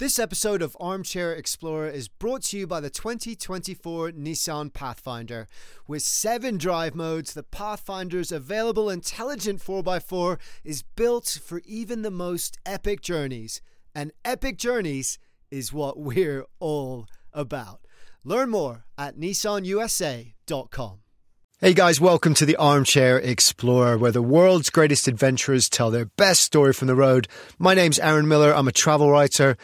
This episode of Armchair Explorer is brought to you by the 2024 Nissan Pathfinder. With seven drive modes, the Pathfinder's available intelligent 4x4 is built for even the most epic journeys. And epic journeys is what we're all about. Learn more at nissanusa.com. Hey guys, welcome to the Armchair Explorer, where the world's greatest adventurers tell their best story from the road. My name's Aaron Miller. I'm a travel writer.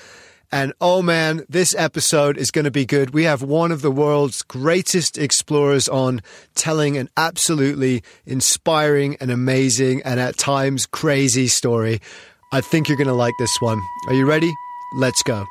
And oh man, this episode is going to be good. We have one of the world's greatest explorers on telling an absolutely inspiring and amazing and at times crazy story. I think you're going to like this one. Are you ready? Let's go.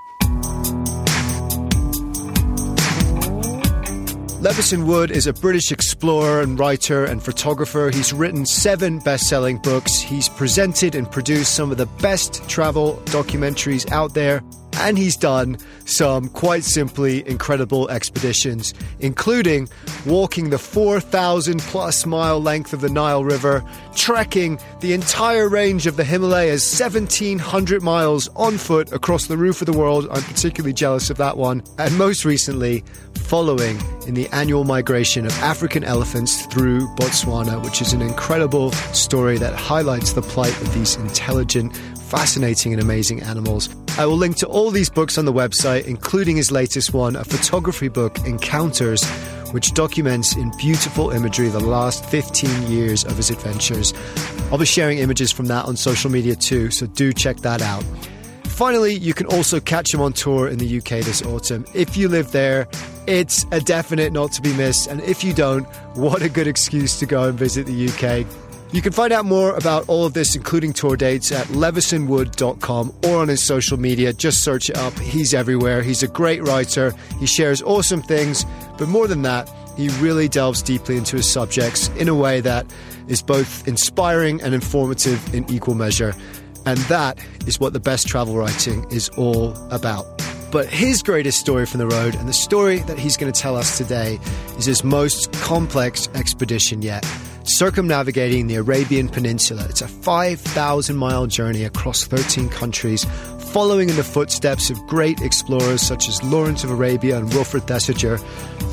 Levison Wood is a British explorer and writer and photographer. He's written seven best selling books. He's presented and produced some of the best travel documentaries out there. And he's done some quite simply incredible expeditions, including walking the 4,000 plus mile length of the Nile River, trekking the entire range of the Himalayas, 1,700 miles on foot across the roof of the world. I'm particularly jealous of that one. And most recently, following in the annual migration of African elephants through Botswana, which is an incredible story that highlights the plight of these intelligent, fascinating, and amazing animals. I will link to all these books on the website, including his latest one, a photography book, Encounters, which documents in beautiful imagery the last 15 years of his adventures. I'll be sharing images from that on social media too, so do check that out. Finally, you can also catch him on tour in the UK this autumn. If you live there, it's a definite not to be missed. And if you don't, what a good excuse to go and visit the UK. You can find out more about all of this, including tour dates, at levisonwood.com or on his social media. Just search it up. He's everywhere. He's a great writer. He shares awesome things. But more than that, he really delves deeply into his subjects in a way that is both inspiring and informative in equal measure. And that is what the best travel writing is all about. But his greatest story from the road, and the story that he's going to tell us today, is his most complex expedition yet circumnavigating the Arabian Peninsula. It's a 5,000 mile journey across 13 countries, following in the footsteps of great explorers such as Lawrence of Arabia and Wilfred Thesiger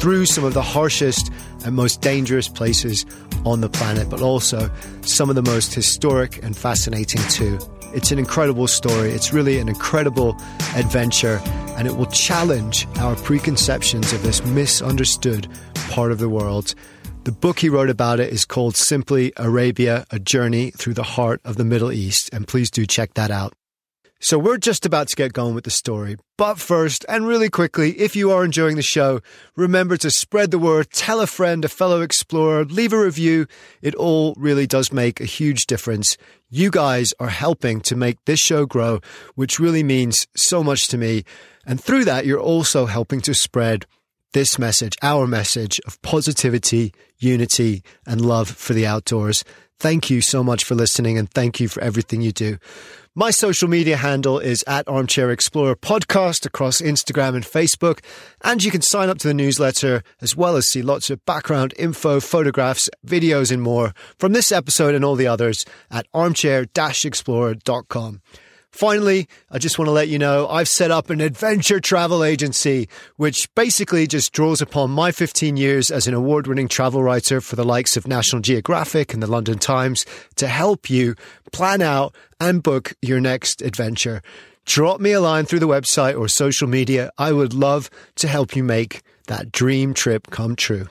through some of the harshest and most dangerous places on the planet, but also some of the most historic and fascinating too. It's an incredible story. It's really an incredible adventure, and it will challenge our preconceptions of this misunderstood part of the world. The book he wrote about it is called simply Arabia, A Journey Through the Heart of the Middle East, and please do check that out. So we're just about to get going with the story. But first, and really quickly, if you are enjoying the show, remember to spread the word, tell a friend, a fellow explorer, leave a review. It all really does make a huge difference. You guys are helping to make this show grow, which really means so much to me. And through that, you're also helping to spread this message, our message of positivity, unity, and love for the outdoors. Thank you so much for listening and thank you for everything you do. My social media handle is at Armchair Explorer Podcast across Instagram and Facebook. And you can sign up to the newsletter as well as see lots of background info, photographs, videos, and more from this episode and all the others at armchair explorer.com. Finally, I just want to let you know I've set up an adventure travel agency, which basically just draws upon my 15 years as an award winning travel writer for the likes of National Geographic and the London Times to help you plan out and book your next adventure. Drop me a line through the website or social media. I would love to help you make that dream trip come true.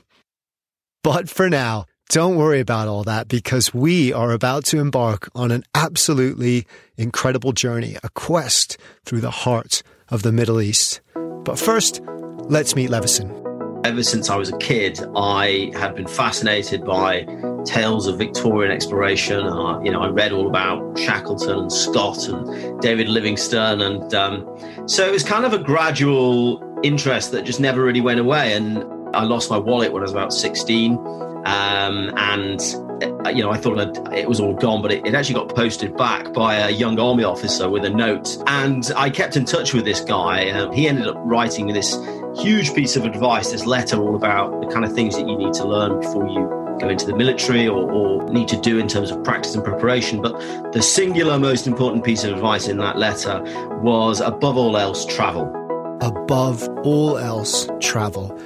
But for now, don't worry about all that because we are about to embark on an absolutely incredible journey, a quest through the heart of the Middle East. But first, let's meet Levison. Ever since I was a kid, I had been fascinated by tales of Victorian exploration. Uh, you know, I read all about Shackleton and Scott and David Livingstone, and um, so it was kind of a gradual interest that just never really went away. And I lost my wallet when I was about 16 um, and uh, you know, I thought it was all gone, but it, it, actually got posted back by a young army officer with a note. And I kept in touch with this guy. Uh, he ended up writing this huge piece of advice, this letter all about the kind of things that you need to learn before you go into the military or, or need to do in terms of practice and preparation. But the singular most important piece of advice in that letter was above all else, travel. Above all else, travel.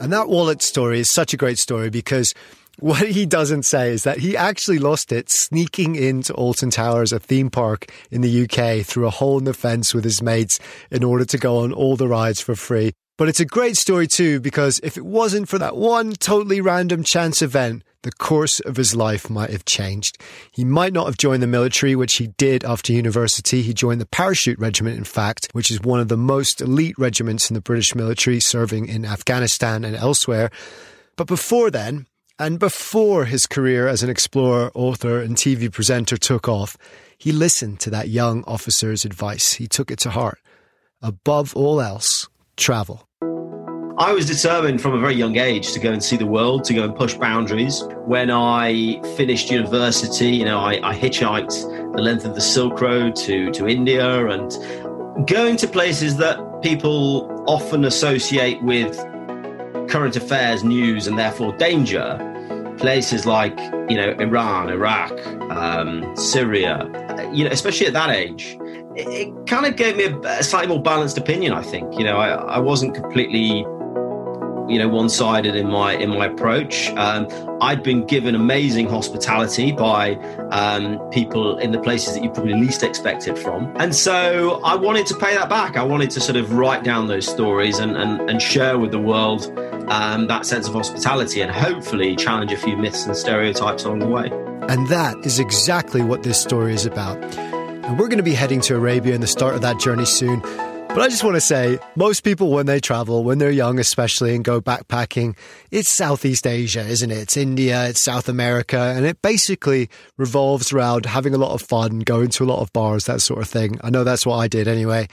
And that wallet story is such a great story because what he doesn't say is that he actually lost it sneaking into Alton Towers, a theme park in the UK, through a hole in the fence with his mates in order to go on all the rides for free. But it's a great story too, because if it wasn't for that one totally random chance event, the course of his life might have changed. He might not have joined the military, which he did after university. He joined the Parachute Regiment, in fact, which is one of the most elite regiments in the British military, serving in Afghanistan and elsewhere. But before then, and before his career as an explorer, author, and TV presenter took off, he listened to that young officer's advice. He took it to heart. Above all else, travel. I was determined from a very young age to go and see the world, to go and push boundaries. When I finished university, you know, I, I hitchhiked the length of the Silk Road to, to India and going to places that people often associate with current affairs, news, and therefore danger. Places like, you know, Iran, Iraq, um, Syria, you know, especially at that age, it, it kind of gave me a, a, slightly more balanced opinion. I think, you know, I, I wasn't completely you know one-sided in my in my approach. Um, I'd been given amazing hospitality by um, people in the places that you probably least expect it from, and so I wanted to pay that back. I wanted to sort of write down those stories and and, and share with the world um, that sense of hospitality, and hopefully challenge a few myths and stereotypes along the way. And that is exactly what this story is about. And we're going to be heading to Arabia in the start of that journey soon. But I just want to say, most people, when they travel, when they're young especially, and go backpacking, it's Southeast Asia, isn't it? It's India, it's South America, and it basically revolves around having a lot of fun, going to a lot of bars, that sort of thing. I know that's what I did anyway.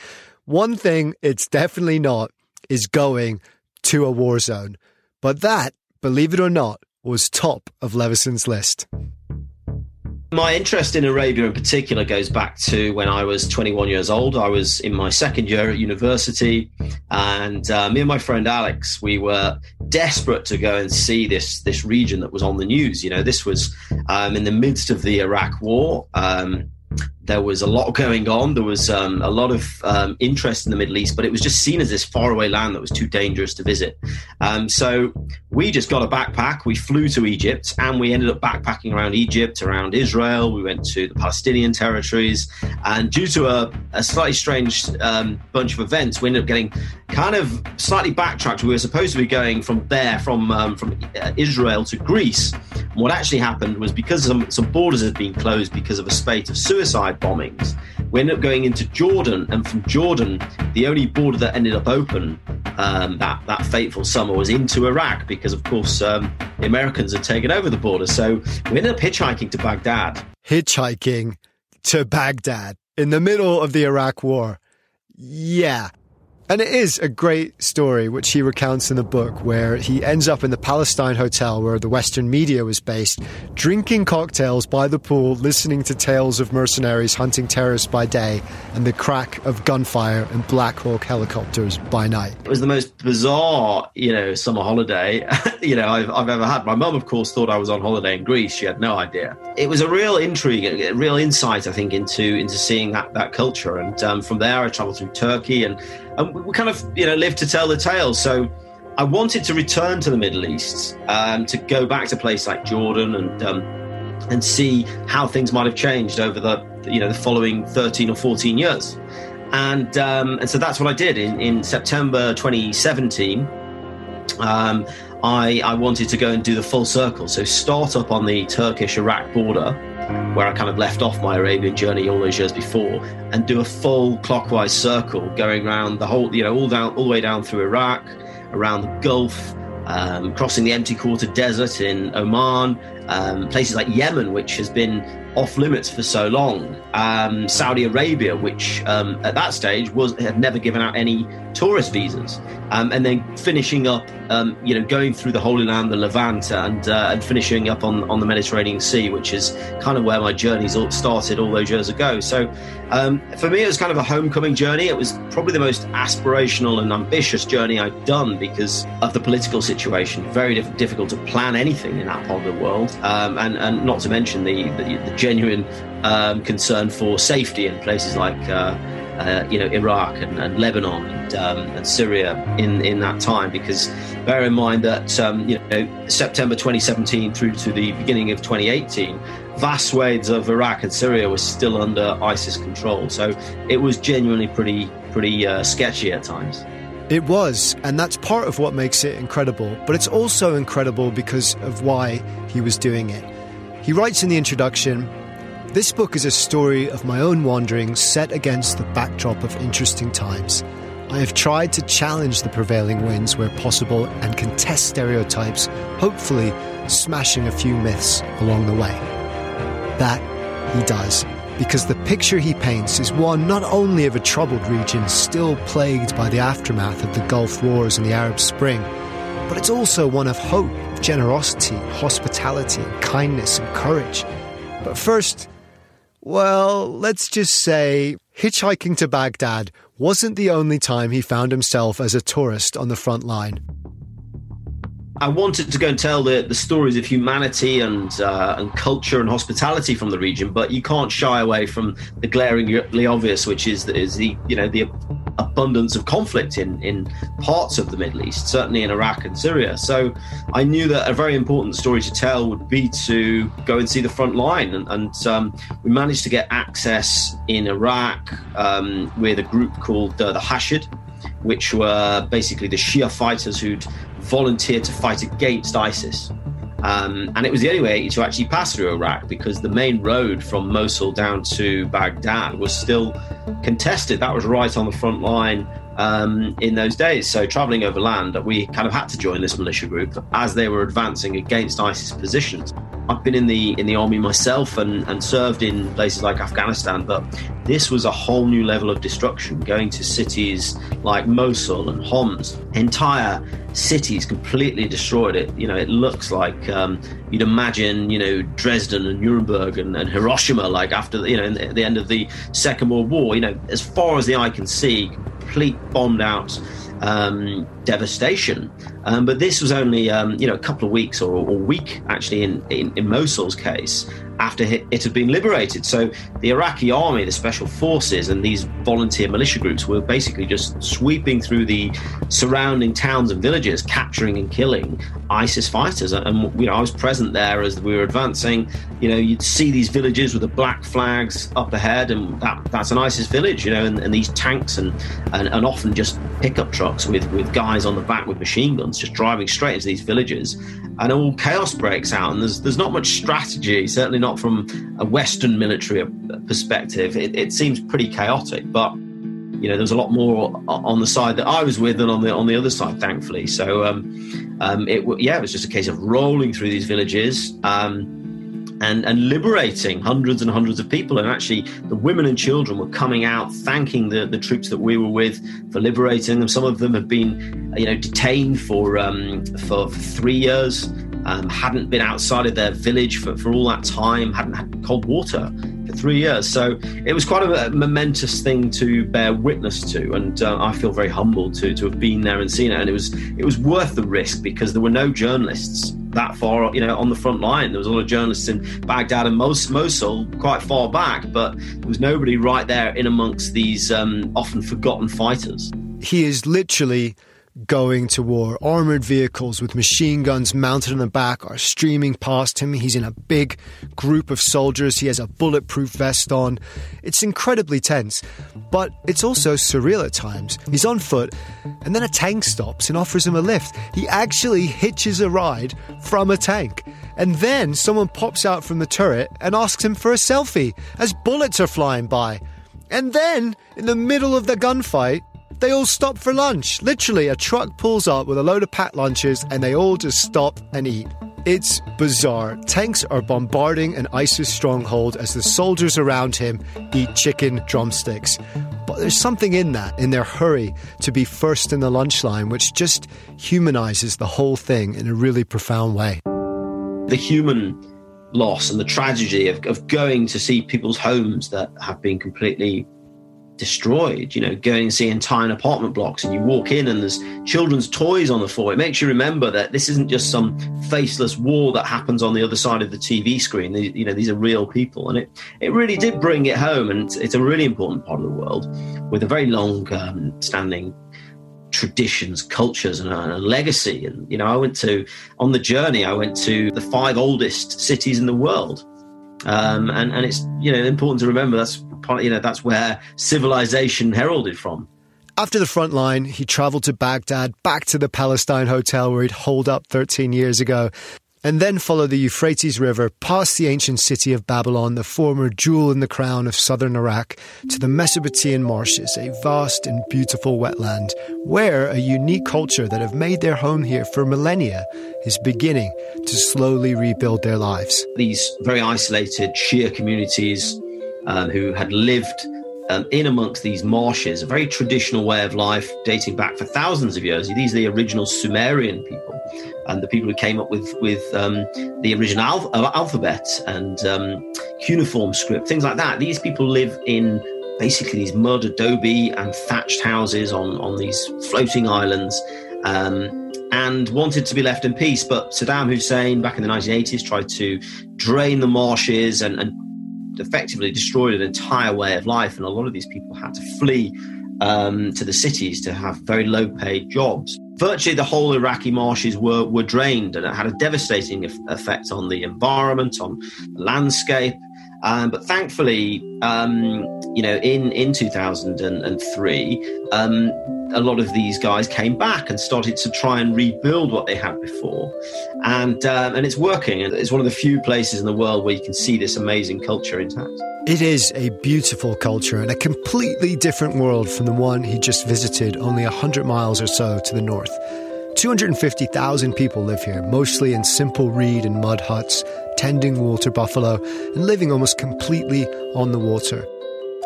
One thing it's definitely not is going to a war zone. But that, believe it or not, was top of Levison's list. My interest in Arabia in particular goes back to when I was 21 years old. I was in my second year at university, and uh, me and my friend Alex, we were desperate to go and see this this region that was on the news. You know, this was um, in the midst of the Iraq War. Um, there was a lot going on. There was um, a lot of um, interest in the Middle East, but it was just seen as this faraway land that was too dangerous to visit. Um, so we just got a backpack. We flew to Egypt and we ended up backpacking around Egypt, around Israel. We went to the Palestinian territories. And due to a, a slightly strange um, bunch of events, we ended up getting kind of slightly backtracked. We were supposed to be going from there, from, um, from uh, Israel to Greece. And what actually happened was because some, some borders had been closed because of a spate of suicide bombings. We ended up going into Jordan, and from Jordan, the only border that ended up open um, that that fateful summer was into Iraq because, of course, um, the Americans had taken over the border. So we ended up hitchhiking to Baghdad. Hitchhiking to Baghdad in the middle of the Iraq War. Yeah, and it is a great story, which he recounts in the book, where he ends up in the Palestine hotel where the Western media was based, drinking cocktails by the pool, listening to tales of mercenaries hunting terrorists by day, and the crack of gunfire and Black Hawk helicopters by night. It was the most bizarre, you know, summer holiday, you know, I've, I've ever had. My mum, of course, thought I was on holiday in Greece. She had no idea. It was a real intrigue, a real insight, I think, into into seeing that that culture. And um, from there, I travelled through Turkey and and we kind of you know live to tell the tale. So I wanted to return to the Middle East um, to go back to a place like Jordan and um, and see how things might have changed over the you know the following 13 or 14 years. And um, and so that's what I did in, in September 2017. Um, I, I wanted to go and do the full circle. So start up on the Turkish Iraq border where I kind of left off my Arabian journey all those years before, and do a full clockwise circle going around the whole, you know, all down, all the way down through Iraq, around the Gulf, um, crossing the empty quarter desert in Oman, um, places like Yemen, which has been off limits for so long, um, Saudi Arabia, which um, at that stage was had never given out any tourist visas, um, and then finishing up, um, you know, going through the Holy Land, the Levant, and uh, and finishing up on on the Mediterranean Sea, which is kind of where my journeys all started all those years ago. So um, for me, it was kind of a homecoming journey. It was probably the most aspirational and ambitious journey I'd done because of the political situation. Very diff- difficult to plan anything in that part of the world, um, and and not to mention the the, the genuine um, concern for safety in places like. Uh, uh, you know Iraq and, and Lebanon and, um, and, Syria in in that time because bear in mind that um, you know September 2017 through to the beginning of 2018 vast swathes of Iraq and Syria were still under ISIS control so it was genuinely pretty pretty uh, sketchy at times it was, and that's part of what makes it incredible. But it's also incredible because of why he was doing it. He writes in the introduction This book is a story of my own wanderings set against the backdrop of interesting times. I have tried to challenge the prevailing winds where possible and contest stereotypes, hopefully, smashing a few myths along the way. That he does, because the picture he paints is one not only of a troubled region still plagued by the aftermath of the Gulf Wars and the Arab Spring, but it's also one of hope generosity, hospitality, kindness, and courage. But first, well, let's just say hitchhiking to Baghdad wasn't the only time he found himself as a tourist on the front line. I wanted to go and tell the, the stories of humanity and uh, and culture and hospitality from the region, but you can't shy away from the glaringly obvious, which is is the you know the abundance of conflict in in parts of the Middle East, certainly in Iraq and Syria. So I knew that a very important story to tell would be to go and see the front line, and, and um, we managed to get access in Iraq um, with a group called uh, the Hashid, which were basically the Shia fighters who'd volunteered to fight against ISIS. Um, and it was the only way to actually pass through Iraq because the main road from Mosul down to Baghdad was still contested. That was right on the front line um, in those days. So traveling overland, we kind of had to join this militia group as they were advancing against ISIS positions. I've been in the in the army myself and, and served in places like Afghanistan, but this was a whole new level of destruction. Going to cities like Mosul and Homs, entire cities completely destroyed. It you know it looks like um, you'd imagine you know Dresden and Nuremberg and, and Hiroshima like after you know the, the end of the Second World War. You know as far as the eye can see, complete bombed out um, devastation. Um, but this was only um, you know a couple of weeks or, a week actually in, in, in Mosul's case, after it had been liberated. So the Iraqi army, the special forces, and these volunteer militia groups were basically just sweeping through the surrounding towns and villages, capturing and killing ISIS fighters. And you know, I was present there as we were advancing. You know, you'd see these villages with the black flags up ahead, and that, that's an ISIS village. You know, and, and these tanks and, and and often just pickup trucks with with guys on the back with machine guns just driving straight into these villages, and all chaos breaks out. And there's there's not much strategy, certainly not not from a Western military perspective, it, it seems pretty chaotic. But you know, there was a lot more on the side that I was with than on the on the other side, thankfully. So, um, um, it yeah, it was just a case of rolling through these villages. Um, and, and liberating hundreds and hundreds of people. And actually, the women and children were coming out thanking the, the troops that we were with for liberating them. Some of them have been, you know, detained for um, for, for three years um, hadn't been outside of their village for, for all that time, hadn't had cold water for three years. So it was quite a, momentous thing to bear witness to, and uh, I feel very humbled to to have been there and seen it. And it was it was worth the risk because there were no journalists that far, you know, on the front line. There was a lot of journalists in Baghdad and Mosul quite far back, but there was nobody right there in amongst these um, often forgotten fighters. He is literally going to war. Armored vehicles with machine guns mounted on the back are streaming past him. He's in a big group of soldiers. He has a bulletproof vest on. It's incredibly tense, but it's also surreal at times. He's on foot, and then a tank stops and offers him a lift. He actually hitches a ride from a tank. And then someone pops out from the turret and asks him for a selfie as bullets are flying by. And then, in the middle of the gunfight, they all stop for lunch. Literally, a truck pulls up with a load of packed lunches and they all just stop and eat. It's bizarre. Tanks are bombarding an ISIS stronghold as the soldiers around him eat chicken drumsticks. But there's something in that, in their hurry to be first in the lunch line, which just humanizes the whole thing in a really profound way. The human loss and the tragedy of, of going to see people's homes that have been completely destroyed. You know, going and seeing entire apartment blocks, and you walk in and there's children's toys on the floor. It makes you remember that this isn't just some faceless war that happens on the other side of the TV screen. You know, these are real people, and it it really did bring it home. And it's, a really important part of the world with a very long um, standing traditions, cultures, and a, legacy. And you know, I went to on the journey. I went to the five oldest cities in the world, um, and and it's you know important to remember that's part you know that's where civilization heralded from. After the front line, he travelled to Baghdad, back to the Palestine hotel where he'd holed up 13 years ago, and then follow the Euphrates River past the ancient city of Babylon, the former jewel in the crown of southern Iraq, to the Mesopotamian marshes, a vast and beautiful wetland, where a unique culture that have made their home here for millennia is beginning to slowly rebuild their lives. These very isolated Shia communities um, who had lived um, in amongst these marshes, a very traditional way of life dating back for thousands of years. These are the original Sumerian people and the people who came up with with um, the original al- uh, alphabet and um, cuneiform script, things like that. These people live in basically these mud, adobe, and thatched houses on on these floating islands. Um, and wanted to be left in peace, but Saddam Hussein back in the 1980s tried to drain the marshes and, and effectively destroyed an entire way of life, and a lot of these people had to flee um, to the cities to have very low paid jobs. Virtually the whole Iraqi marshes were, were drained, and it had a devastating effect on the environment, on the landscape. Um, but thankfully, um, you know, in, in 2003, um, a lot of these guys came back and started to try and rebuild what they had before, and um, and it's working. It's one of the few places in the world where you can see this amazing culture intact. It is a beautiful culture and a completely different world from the one he just visited only 100 miles or so to the north. 250,000 people live here, mostly in simple reed and mud huts, tending water buffalo, and living almost completely on the water.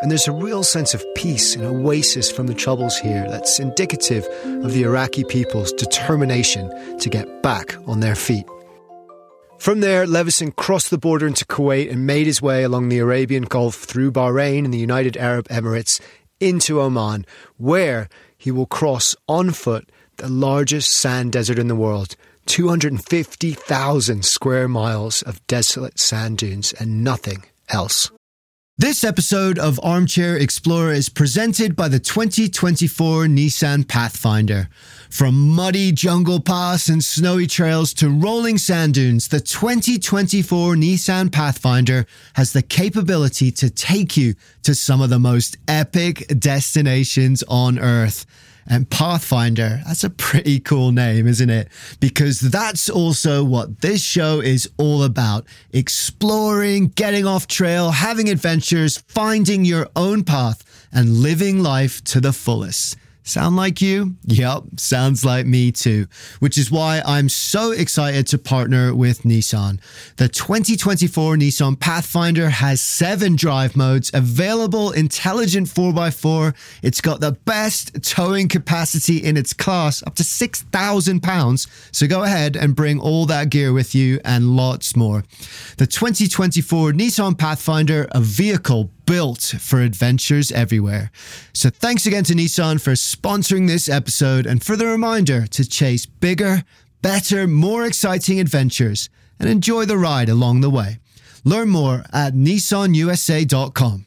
And there's a real sense of peace and oasis from the troubles here that's indicative of the Iraqi people's determination to get back on their feet. From there, Levison crossed the border into Kuwait and made his way along the Arabian Gulf through Bahrain and the United Arab Emirates into Oman, where he will cross on foot the largest sand desert in the world 250,000 square miles of desolate sand dunes and nothing else. This episode of Armchair Explorer is presented by the 2024 Nissan Pathfinder. From muddy jungle paths and snowy trails to rolling sand dunes, the 2024 Nissan Pathfinder has the capability to take you to some of the most epic destinations on Earth. And Pathfinder, that's a pretty cool name, isn't it? Because that's also what this show is all about exploring, getting off trail, having adventures, finding your own path, and living life to the fullest. Sound like you? Yep, sounds like me too. Which is why I'm so excited to partner with Nissan. The 2024 Nissan Pathfinder has seven drive modes, available intelligent 4x4. It's got the best towing capacity in its class, up to 6,000 pounds. So go ahead and bring all that gear with you and lots more. The 2024 Nissan Pathfinder, a vehicle built for adventures everywhere. So thanks again to Nissan for sponsoring this episode and for the reminder to chase bigger, better, more exciting adventures and enjoy the ride along the way. Learn more at nissanusa.com.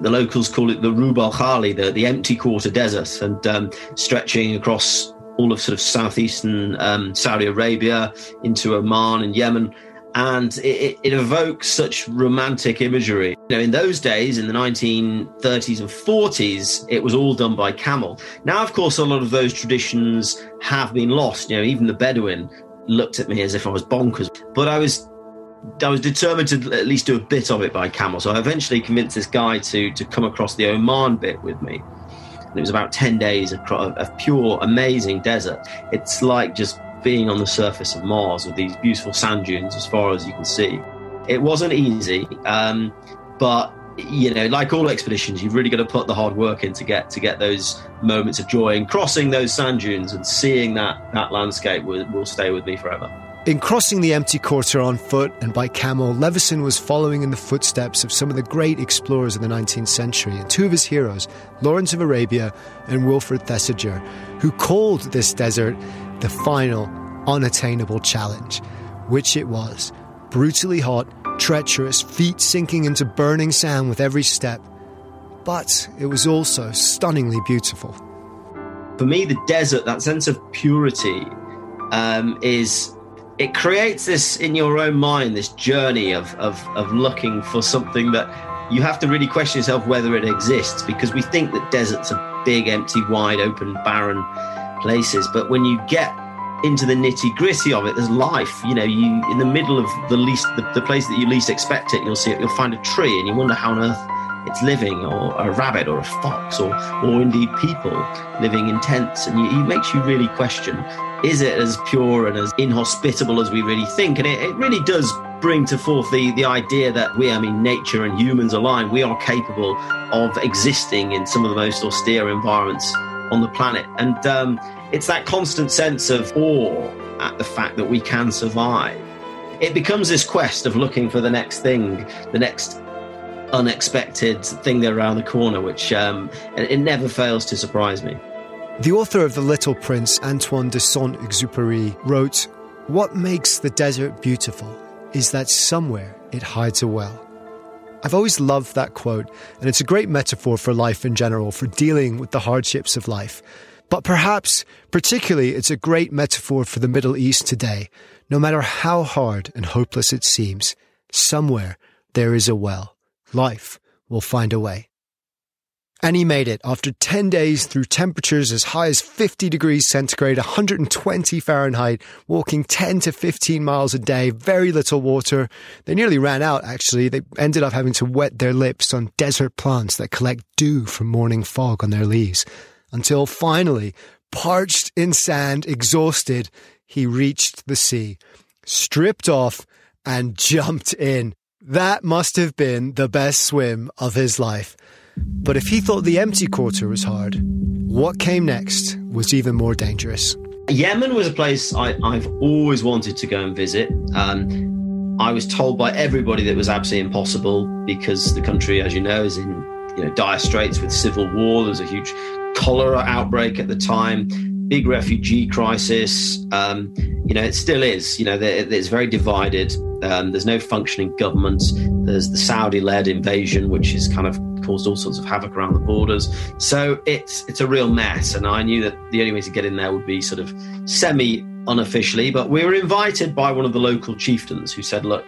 the locals call it the Rub al Khali, the, the empty quarter desert, and um, stretching across all of sort of southeastern um, Saudi Arabia into Oman and Yemen and it, it, evokes such romantic imagery. You know, in those days, in the 1930s and 40s, it was all done by camel. Now, of course, a lot of those traditions have been lost. You know, even the Bedouin looked at me as if I was bonkers, but I was. I was determined to at least do a bit of it by camel. So I eventually convinced this guy to to come across the Oman bit with me. And it was about 10 days of, of pure, amazing desert. It's like just being on the surface of Mars with these beautiful sand dunes as far as you can see. It wasn't easy, um, but you know, like all expeditions, you've really got to put the hard work in to get to get those moments of joy. And crossing those sand dunes and seeing that that landscape will, will stay with me forever. In crossing the empty quarter on foot and by camel, Levison was following in the footsteps of some of the great explorers of the 19th century and two of his heroes, Lawrence of Arabia and Wilfred Thesiger, who called this desert the final unattainable challenge, which it was. Brutally hot, treacherous, feet sinking into burning sand with every step. But it was also stunningly beautiful. For me, the desert, that sense of purity, um, is it creates this in your own mind, this journey of, of, of looking for something that you have to really question yourself whether it exists because we think that deserts are big, empty, wide open, barren places. But when you get into the nitty gritty of it, there's life. You know, you in the middle of the least, the, the, place that you least expect it, you'll see it. You'll find a tree, and you wonder how on earth it's living, or a rabbit, or a fox, or or indeed people living in tents, and it makes you really question: Is it as pure and as inhospitable as we really think? And it, it really does bring to forth the the idea that we, I mean, nature and humans aligned, we are capable of existing in some of the most austere environments on the planet, and um, it's that constant sense of awe at the fact that we can survive. It becomes this quest of looking for the next thing, the next unexpected thing around the corner, which um, it never fails to surprise me. The author of The Little Prince, Antoine de Saint Exupéry, wrote, What makes the desert beautiful is that somewhere it hides a well. I've always loved that quote, and it's a great metaphor for life in general, for dealing with the hardships of life. But perhaps, particularly, it's a great metaphor for the Middle East today. No matter how hard and hopeless it seems, somewhere there is a well. Life will find a way. And he made it after 10 days through temperatures as high as 50 degrees centigrade, 120 Fahrenheit, walking 10 to 15 miles a day, very little water. They nearly ran out, actually. They ended up having to wet their lips on desert plants that collect dew from morning fog on their leaves until finally, parched in sand, exhausted, he reached the sea, stripped off, and jumped in. That must have been the best swim of his life. But if he thought the empty quarter was hard, what came next was even more dangerous. Yemen was a place I, have always wanted to go and visit. Um, I was told by everybody that it was absolutely impossible because the country, as you know, is in you know, dire straits with civil war. There was a huge cholera outbreak at the time, big refugee crisis. Um, you know, it still is. You know, it's very divided. Um, there's no functioning government. There's the Saudi-led invasion, which has kind of caused all sorts of havoc around the borders. So it's it's a real mess. And I knew that the only way to get in there would be sort of semi unofficially. But we were invited by one of the local chieftains who said, "Look,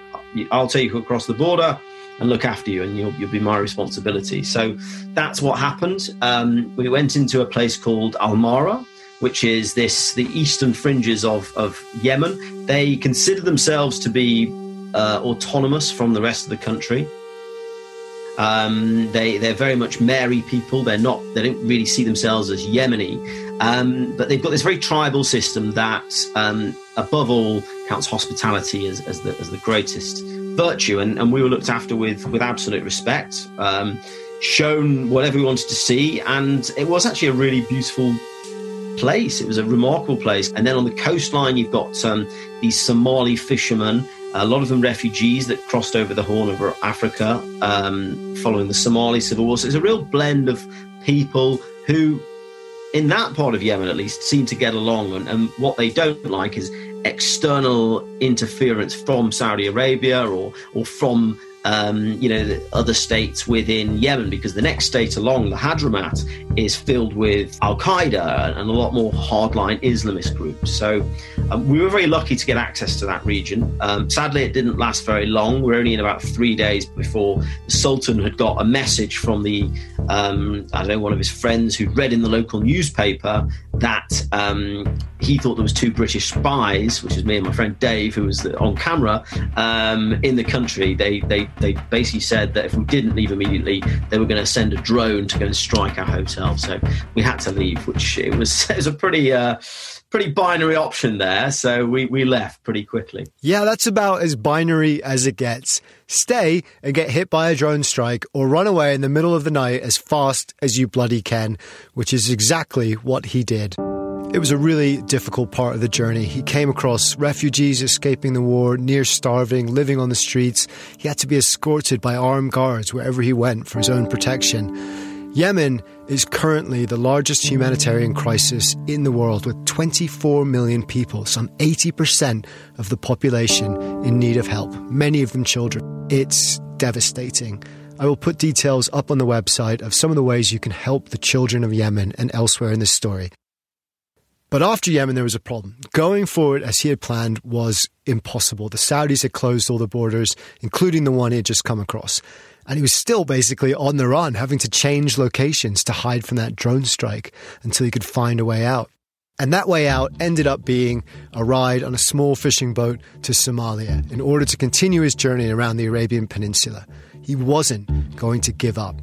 I'll take you across the border." and look after you, and you'll, you'll be my responsibility. So that's what happened. Um, we went into a place called Al Mahra, which is this the eastern fringes of, of Yemen. They consider themselves to be uh, autonomous from the rest of the country. Um, they they're very much Mahri people. They're not. They don't really see themselves as Yemeni, um, but they've got this very tribal system that, um, above all, counts hospitality as, as the as the greatest virtue, and, and we were looked after with with absolute respect, um, shown whatever we wanted to see, and it was actually a really beautiful place. It was a remarkable place. And then on the coastline, you've got um, these Somali fishermen, a lot of them refugees that crossed over the Horn of Africa um, following the Somali civil war. So it's a real blend of people who, in that part of Yemen at least, seem to get along. And, and what they don't like is external interference from Saudi Arabia or or from um, you know, the other states within Yemen, because the next state along, the Hadramaut, is filled with Al Qaeda and a lot more hardline Islamist groups. So um, we were very lucky to get access to that region. Um, sadly, it didn't last very long. We are only in about three days before the Sultan had got a message from the, um, I don't know, one of his friends who'd read in the local newspaper that um, he thought there was two British spies, which is me and my friend Dave, who was on camera, um, in the country. They, they, they basically said that if we didn't leave immediately, they were going to send a drone to go and strike our hotel. So we had to leave, which it was, it was a pretty... Uh, pretty binary option there. So we, we left pretty quickly. Yeah, that's about as binary as it gets. Stay and get hit by a drone strike or run away in the middle of the night as fast as you bloody can, which is exactly what he did. It was a really difficult part of the journey. He came across refugees escaping the war, near starving, living on the streets. He had to be escorted by armed guards wherever he went for his own protection. Yemen is currently the largest humanitarian crisis in the world with 24 million people, some 80% of the population in need of help, many of them children. It's devastating. I will put details up on the website of some of the ways you can help the children of Yemen and elsewhere in this story. But after Yemen, there was a problem. Going forward as he had planned was impossible. The Saudis had closed all the borders, including the one he had just come across. And he was still basically on the run, having to change locations to hide from that drone strike until he could find a way out. And that way out ended up being a ride on a small fishing boat to Somalia in order to continue his journey around the Arabian Peninsula. He wasn't going to give up.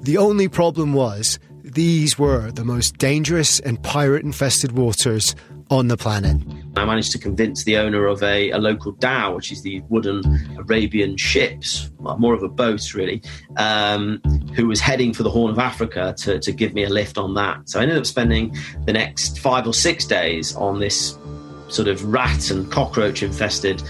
The only problem was these were the most dangerous and pirate infested waters on the planet. I managed to convince the owner of a, a local dhow, which is the wooden Arabian ships, more of a boat really, um, who was heading for the Horn of Africa to, to give me a lift on that. So I ended up spending the next five or six days on this sort of rat and cockroach infested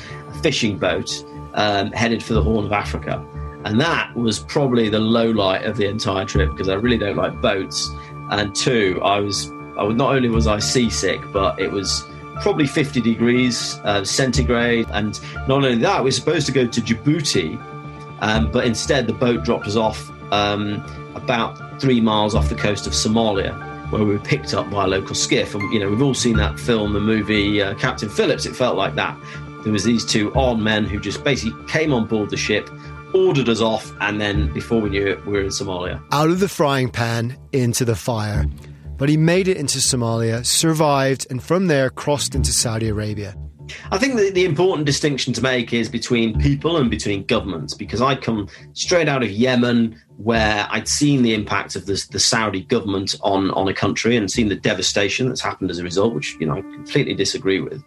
fishing boat um, headed for the Horn of Africa. And that was probably the low light of the entire trip because I really don't like boats. And two, I was I not only was I seasick, but it was probably 50 degrees uh, centigrade. And not only that, we were supposed to go to Djibouti, um, but instead the boat dropped us off um, about three miles off the coast of Somalia, where we were picked up by a local skiff. And you know, we've all seen that film, the movie uh, Captain Phillips. It felt like that. There was these two armed men who just basically came on board the ship, ordered us off, and then before we knew it, we were in Somalia. Out of the frying pan into the fire but he made it into Somalia, survived, and from there crossed into Saudi Arabia. I think the, the important distinction to make is between people and between governments, because I come straight out of Yemen, where I'd seen the impact of this, the Saudi government on, on a country and seen the devastation that's happened as a result, which you know I completely disagree with.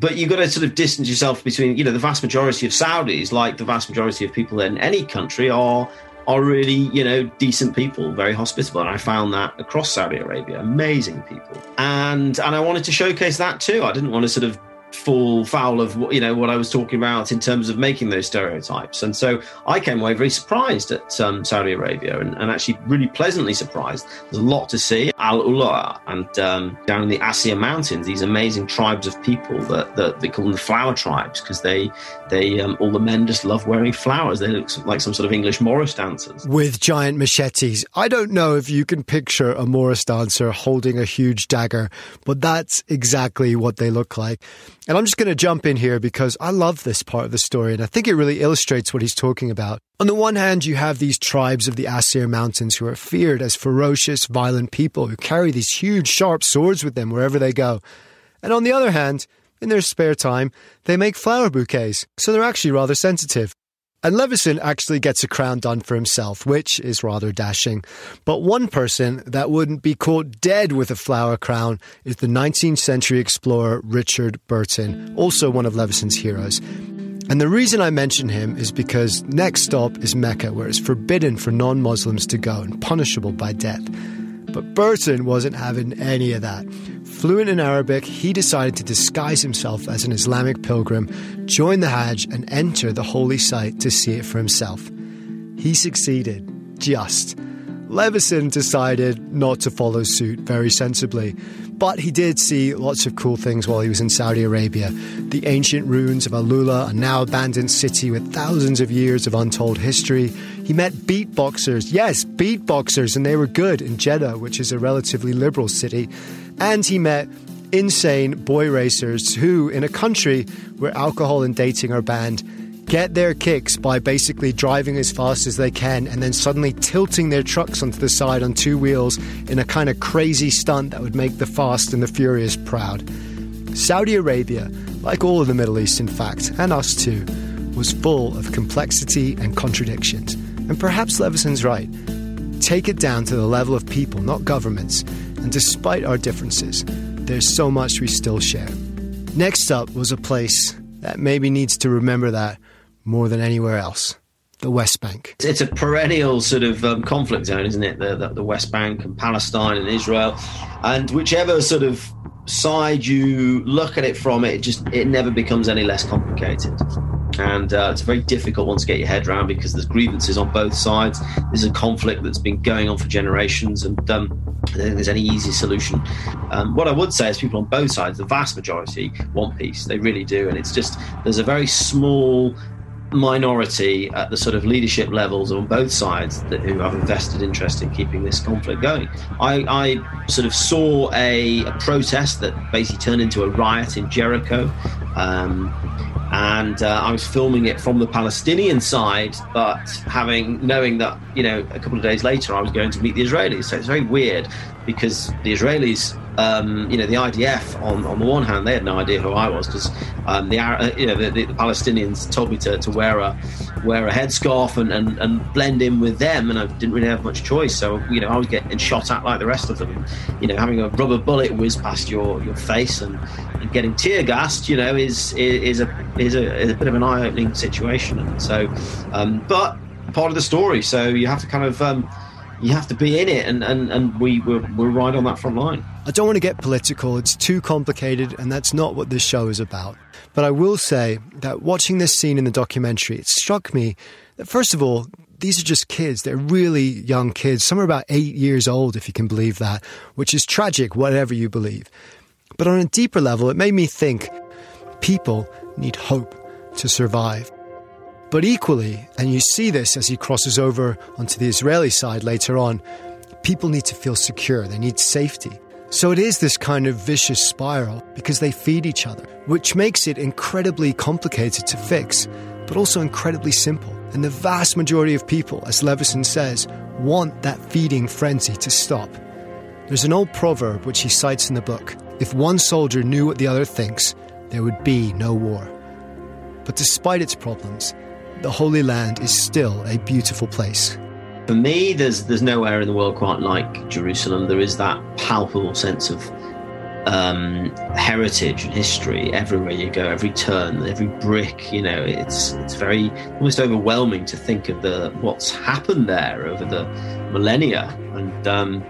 But you've got to sort of distance yourself between, you know, the vast majority of Saudis, like the vast majority of people in any country, are are really, you know, decent people, very hospitable. And I found that across Saudi Arabia, amazing people. And and I wanted to showcase that too. I didn't want to sort of fall foul of you know what I was talking about in terms of making those stereotypes. And so I came away very surprised at um, Saudi Arabia and, and, actually really pleasantly surprised. There's a lot to see. Al Ula and um, down in the Asir Mountains, these amazing tribes of people that, that they call them the flower tribes because they they um, all the men just love wearing flowers. They look like some sort of English Morris dancers with giant machetes. I don't know if you can picture a Morris dancer holding a huge dagger, but that's exactly what they look like. And I'm just going to jump in here because I love this part of the story and I think it really illustrates what he's talking about. On the one hand, you have these tribes of the Asir Mountains who are feared as ferocious, violent people who carry these huge, sharp swords with them wherever they go. And on the other hand, in their spare time, they make flower bouquets, so they're actually rather sensitive. And Levison actually gets a crown done for himself, which is rather dashing. But one person that wouldn't be caught dead with a flower crown is the 19th century explorer Richard Burton, also one of Levison's heroes. And the reason I mention him is because next stop is Mecca, where it's forbidden for non Muslims to go and punishable by death. But Burton wasn't having any of that. Fluent in Arabic, he decided to disguise himself as an Islamic pilgrim, join the Hajj, and enter the holy site to see it for himself. He succeeded. Just. Levison decided not to follow suit very sensibly. But he did see lots of cool things while he was in Saudi Arabia. The ancient ruins of Alula, a now abandoned city with thousands of years of untold history. He met beatboxers, yes, beatboxers, and they were good in Jeddah, which is a relatively liberal city. And he met insane boy racers who, in a country where alcohol and dating are banned, get their kicks by basically driving as fast as they can and then suddenly tilting their trucks onto the side on two wheels in a kind of crazy stunt that would make the fast and the furious proud. Saudi Arabia, like all of the Middle East, in fact, and us too, was full of complexity and contradictions. And perhaps Levison's right. Take it down to the level of people, not governments. And despite our differences, there's so much we still share. Next up was a place that maybe needs to remember that more than anywhere else the West Bank. It's a perennial sort of um, conflict zone, isn't it? The, the, the, West Bank and Palestine and Israel. And whichever sort of side you look at it from, it just it never becomes any less complicated. And uh, it's a very difficult one to get your head around because there's grievances on both sides. There's a conflict that's been going on for generations, and um, I don't think there's any easy solution. Um, what I would say is people on both sides, the vast majority, want peace. They really do. And it's just, there's a very small minority at the sort of leadership levels on both sides that, who have invested interest in keeping this conflict going. I, I sort of saw a, a, protest that basically turned into a riot in Jericho. Um, and uh, I was filming it from the Palestinian side, but having knowing that you know a couple of days later I was going to meet the Israelis, so it's very weird because the Israelis um, you know, the IDF on, on the one hand, they had no idea who I was because um, the you know the, the, Palestinians told me to, to wear a wear a headscarf and, and, and blend in with them, and I didn't really have much choice. So you know, I was getting shot at like the rest of them. You know, having a rubber bullet whiz past your, your face and, and getting tear gassed, you know, is is a is a, is a bit of an eye opening situation. And so, um, but part of the story. So you have to kind of um, you have to be in it, and, and, and we, we're, we're right on that front line. I don't want to get political, it's too complicated, and that's not what this show is about. But I will say that watching this scene in the documentary, it struck me that, first of all, these are just kids. They're really young kids. Some are about eight years old, if you can believe that, which is tragic, whatever you believe. But on a deeper level, it made me think people need hope to survive. But equally, and you see this as he crosses over onto the Israeli side later on, people need to feel secure, they need safety. So it is this kind of vicious spiral because they feed each other, which makes it incredibly complicated to fix, but also incredibly simple. And the vast majority of people, as Levison says, want that feeding frenzy to stop. There's an old proverb which he cites in the book if one soldier knew what the other thinks, there would be no war. But despite its problems, the Holy Land is still a beautiful place. For me, there's there's nowhere in the world quite like Jerusalem. There is that palpable sense of um, heritage and history everywhere you go, every turn, every brick. You know, it's it's very almost overwhelming to think of the what's happened there over the millennia, and um,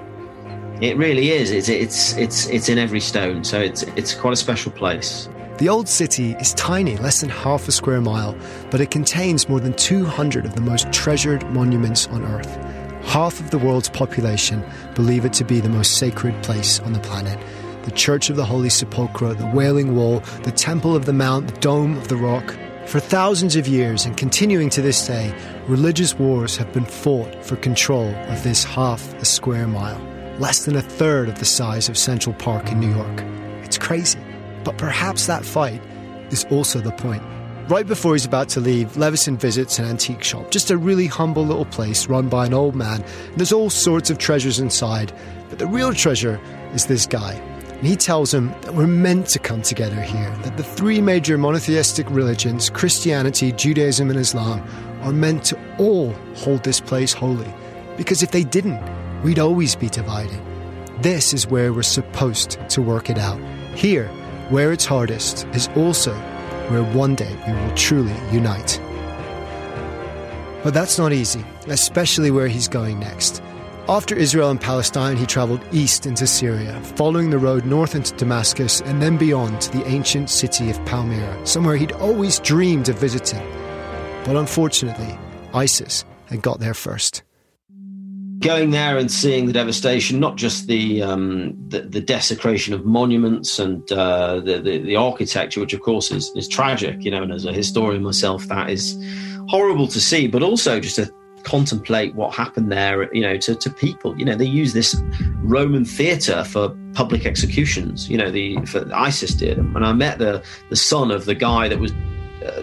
it really is. It's it's it's it's in every stone. So it's it's quite a special place. The old city is tiny, less than half a square mile, but it contains more than 200 of the most treasured monuments on Earth. Half of the world's population believe it to be the most sacred place on the planet. The Church of the Holy Sepulchre, the Wailing Wall, the Temple of the Mount, the Dome of the Rock. For thousands of years, and continuing to this day, religious wars have been fought for control of this half a square mile, less than a third of the size of Central Park in New York. It's crazy. But perhaps that fight is also the point. Right before he's about to leave, Levison visits an antique shop, just a really humble little place run by an old man. There's all sorts of treasures inside, but the real treasure is this guy. And he tells him that we're meant to come together here, that the three major monotheistic religions, Christianity, Judaism, and Islam, are meant to all hold this place holy. Because if they didn't, we'd always be divided. This is where we're supposed to work it out. Here, where it's hardest is also where one day we will truly unite. But that's not easy, especially where he's going next. After Israel and Palestine, he traveled east into Syria, following the road north into Damascus and then beyond to the ancient city of Palmyra, somewhere he'd always dreamed of visiting. But unfortunately, ISIS had got there first. Going there and seeing the devastation, not just the um, the, the, desecration of monuments and uh, the, the, the architecture, which of course is is tragic, you know, and as a historian myself, that is horrible to see, but also just to contemplate what happened there, you know, to, to people. You know, they use this Roman theatre for public executions. You know, the for ISIS did, and I met the the son of the guy that was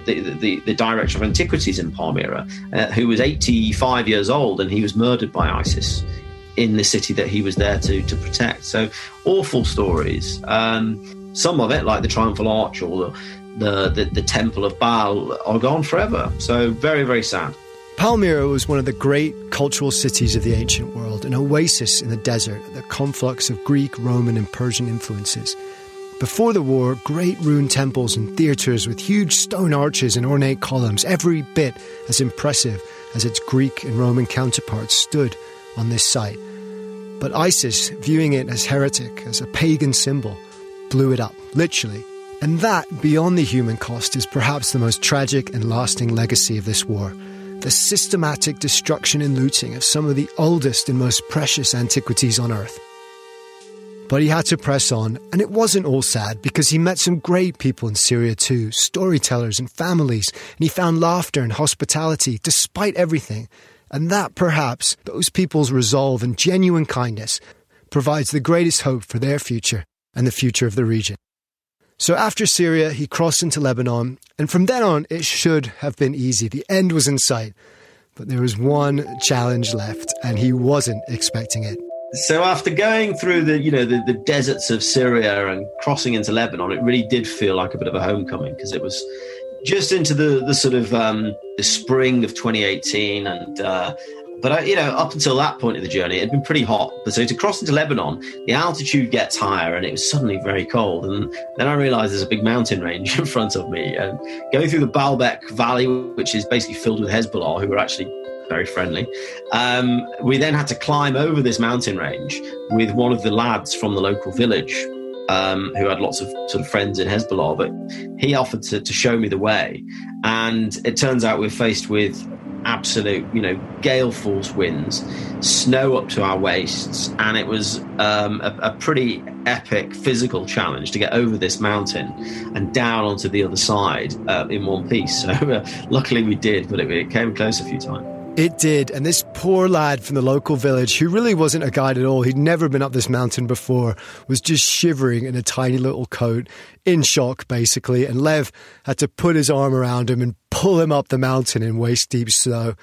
the, the, the, director of antiquities in Palmyra, uh, who was 85 years old, and he was murdered by ISIS in the city that he was there to to protect. So awful stories. Um, some of it, like the Triumphal Arch or the, the, the, the Temple of Baal, are gone forever. So very very sad. Palmyra was one of the great cultural cities of the ancient world, an oasis in the desert, the conflux of Greek, Roman, and Persian influences. Before the war, great ruined temples and theatres with huge stone arches and ornate columns, every bit as impressive as its Greek and Roman counterparts, stood on this site. But ISIS, viewing it as heretic, as a pagan symbol, blew it up, literally. And that, beyond the human cost, is perhaps the most tragic and lasting legacy of this war the systematic destruction and looting of some of the oldest and most precious antiquities on Earth. But he had to press on, and it wasn't all sad because he met some great people in Syria too storytellers and families, and he found laughter and hospitality despite everything. And that, perhaps, those people's resolve and genuine kindness provides the greatest hope for their future and the future of the region. So after Syria, he crossed into Lebanon, and from then on, it should have been easy. The end was in sight. But there was one challenge left, and he wasn't expecting it. So after going through the you know the, the deserts of Syria and crossing into Lebanon, it really did feel like a bit of a homecoming because it was just into the the sort of um, the spring of 2018 and. Uh, but I, you know, up until that point of the journey, it had been pretty hot. But so to cross into Lebanon, the altitude gets higher, and it was suddenly very cold. And then I realised there's a big mountain range in front of me, and going through the Baalbek Valley, which is basically filled with Hezbollah, who were actually very friendly. Um, we then had to climb over this mountain range with one of the lads from the local village um, who had lots of sort of friends in Hezbollah, but he offered to, to show me the way. And it turns out we're faced with absolute, you know, gale force winds, snow up to our waists, and it was um, a, a, pretty epic physical challenge to get over this mountain and down onto the other side uh, in one piece. So uh, luckily we did, but it, it came close a few times. It did, and this poor lad from the local village, who really wasn't a guide at all, he'd never been up this mountain before, was just shivering in a tiny little coat, in shock basically, and Lev had to put his arm around him and pull him up the mountain in waist deep snow.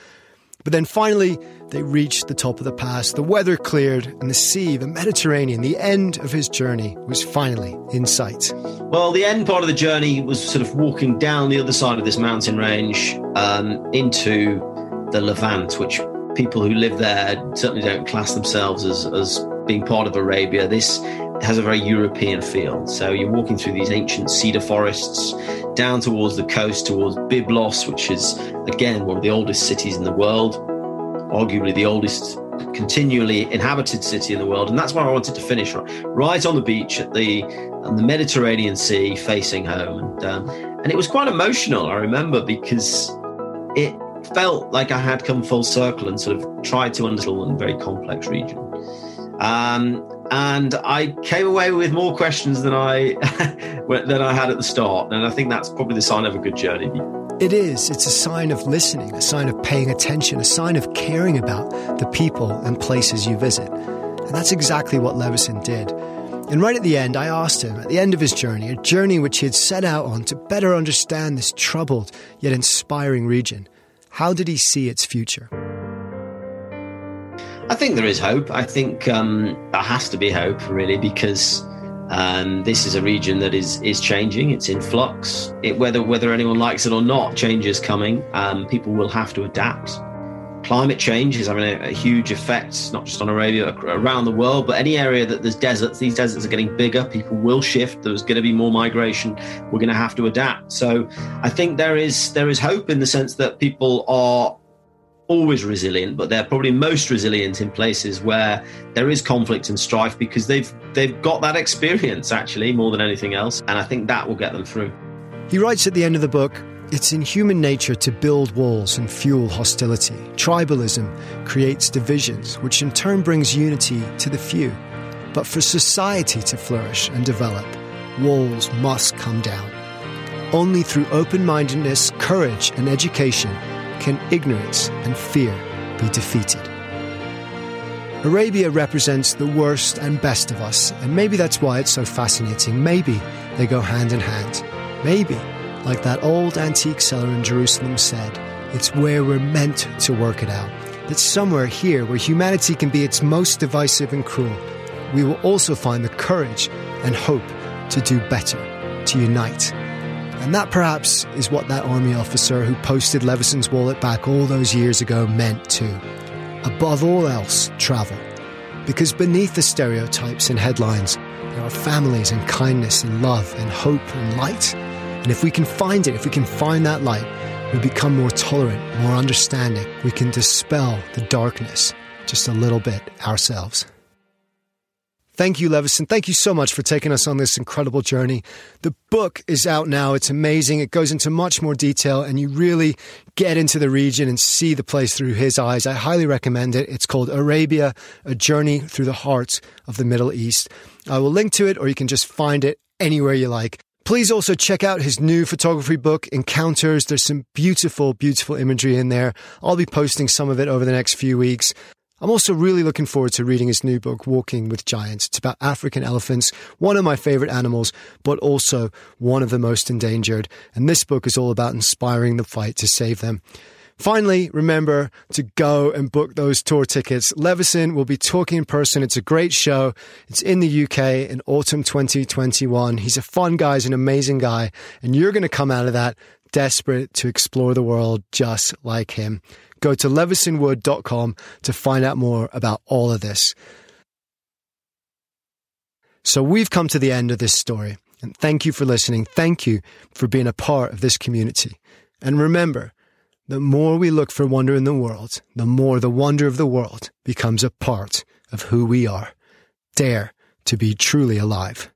But then finally, they reached the top of the pass, the weather cleared, and the sea, the Mediterranean, the end of his journey was finally in sight. Well, the end part of the journey was sort of walking down the other side of this mountain range um, into the Levant, which people who live there certainly don't class themselves as, as being part of Arabia. This has a very European feel. So you're walking through these ancient cedar forests down towards the coast, towards Byblos, which is, again, one of the oldest cities in the world, arguably the oldest continually inhabited city in the world. And that's where I wanted to finish, right on the beach at the, the Mediterranean Sea facing home. And, um, and it was quite emotional, I remember, because it felt like I had come full circle and sort of tried to understand a very complex region. Um, and I came away with more questions than I than I had at the start, and I think that's probably the sign of a good journey. It is. It's a sign of listening, a sign of paying attention, a sign of caring about the people and places you visit. And that's exactly what Levison did. And right at the end, I asked him, at the end of his journey, a journey which he had set out on to better understand this troubled yet inspiring region, how did he see its future? I think there is hope. I think um, there has to be hope, really, because um, this is a region that is is changing. It's in flux. It, whether whether anyone likes it or not, change is coming. Um, people will have to adapt. Climate change is having a, a, huge effect, not just on Arabia, around the world, but any area that there's deserts, these deserts are getting bigger. People will shift. There's going to be more migration. We're going to have to adapt. So I think there is there is hope in the sense that people are always resilient, but they're probably most resilient in places where there is conflict and strife because they've they've got that experience actually more than anything else, and I think that will get them through. He writes at the end of the book It's in human nature to build walls and fuel hostility. Tribalism creates divisions, which in turn brings unity to the few. But for society to flourish and develop, walls must come down. Only through open mindedness, courage, and education can ignorance and fear be defeated. Arabia represents the worst and best of us, and maybe that's why it's so fascinating. Maybe they go hand in hand. Maybe, like that old antique seller in Jerusalem said, it's where we're meant to work it out. That somewhere here, where humanity can be its most divisive and cruel, we will also find the courage and hope to do better, to unite. And that perhaps is what that army officer who posted Levison's wallet back all those years ago meant too above all else, travel. Because beneath the stereotypes and headlines, there are families and kindness and love and hope and light. And if we can find it, if we can find that light, we become more tolerant, more understanding. We can dispel the darkness just a little bit ourselves. Thank you, Levison. Thank you so much for taking us on this incredible journey. The book is out now. It's amazing. It goes into much more detail and you really get into the region and see the place through his eyes. I highly recommend it. It's called Arabia, A Journey Through the Heart of the Middle East. I will link to it or you can just find it anywhere you like. Please also check out his new photography book, Encounters. There's some beautiful, beautiful imagery in there. I'll be posting some of it over the next few weeks. I'm also really looking forward to reading his new book, Walking with Giants. It's about African elephants, one of my favorite animals, but also one of the most endangered. And this book is all about inspiring the fight to save them. Finally, remember to go and book those tour tickets. Levison will be talking in person. It's a great show. It's in the UK in autumn 2021. He's a fun guy. He's an amazing guy. And you're going to come out of that desperate to explore the world just like him. Go to levisonwood.com to find out more about all of this. So we've come to the end of this story. And thank you for listening. Thank you for being a part of this community. And remember, the more we look for wonder in the world, the more the wonder of the world becomes a part of who we are. Dare to be truly alive.